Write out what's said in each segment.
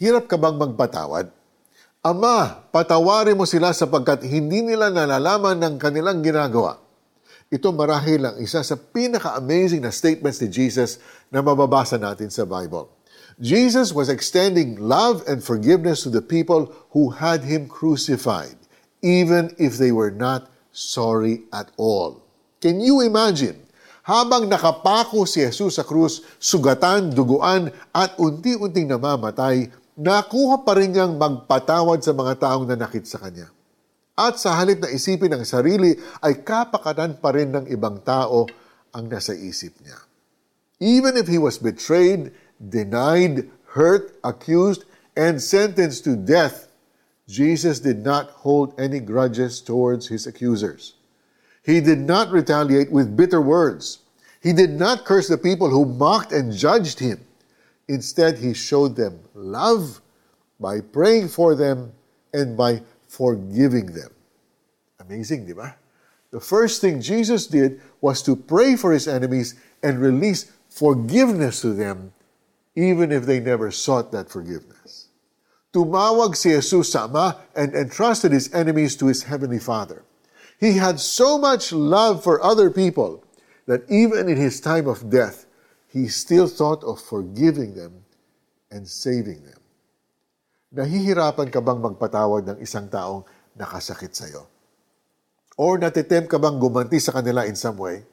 Hirap ka bang magpatawad? Ama, patawarin mo sila sapagkat hindi nila nalalaman ng kanilang ginagawa. Ito marahil ang isa sa pinaka-amazing na statements ni Jesus na mababasa natin sa Bible. Jesus was extending love and forgiveness to the people who had him crucified, even if they were not sorry at all. Can you imagine? Habang nakapako si Jesus sa krus, sugatan, duguan, at unti-unting namamatay, nakuha pa rin niyang magpatawad sa mga taong nanakit sa kanya. At sa halip na isipin ang sarili, ay kapakanan pa rin ng ibang tao ang nasa isip niya. Even if he was betrayed, denied, hurt, accused, and sentenced to death, Jesus did not hold any grudges towards his accusers. He did not retaliate with bitter words. He did not curse the people who mocked and judged him. Instead, he showed them love by praying for them and by forgiving them. Amazing, di ba? The first thing Jesus did was to pray for his enemies and release forgiveness to them, even if they never sought that forgiveness. Tumawag si Jesus sa and entrusted his enemies to his heavenly Father. He had so much love for other people that even in his time of death, he still thought of forgiving them and saving them. Nahihirapan ka bang magpatawad ng isang taong nakasakit sa iyo? Or natitempt ka bang gumanti sa kanila in some way?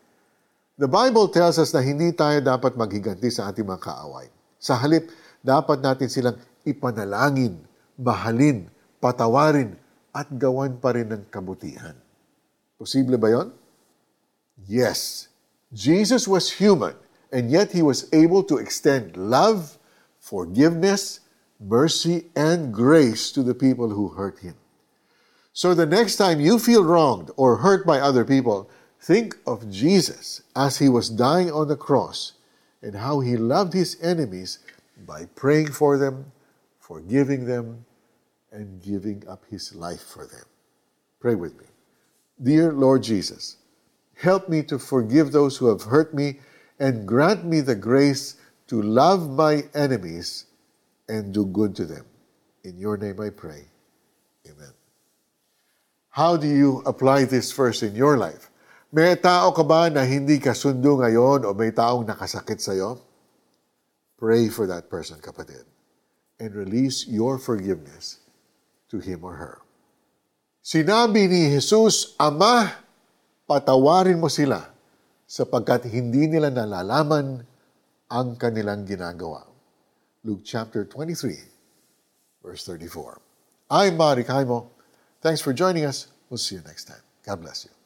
The Bible tells us na hindi tayo dapat maghiganti sa ating mga kaaway. Sa halip, dapat natin silang ipanalangin, mahalin, patawarin, at gawan pa rin ng kabutihan. Posible ba yon? Yes. Jesus was human and yet he was able to extend love, forgiveness, mercy, and grace to the people who hurt him. So the next time you feel wronged or hurt by other people, think of Jesus as he was dying on the cross and how he loved his enemies by praying for them, forgiving them, and giving up his life for them. Pray with me. Dear Lord Jesus, help me to forgive those who have hurt me and grant me the grace to love my enemies and do good to them. In your name I pray. Amen. How do you apply this verse in your life? May tao ka ba na hindi ka sundo ngayon o may taong nakasakit sa iyo? Pray for that person, kapatid, and release your forgiveness to him or her. Sinabi ni Jesus, Ama, patawarin mo sila sapagkat hindi nila nalalaman ang kanilang ginagawa. Luke chapter 23, verse 34. I'm Mari Kaimo. Thanks for joining us. We'll see you next time. God bless you.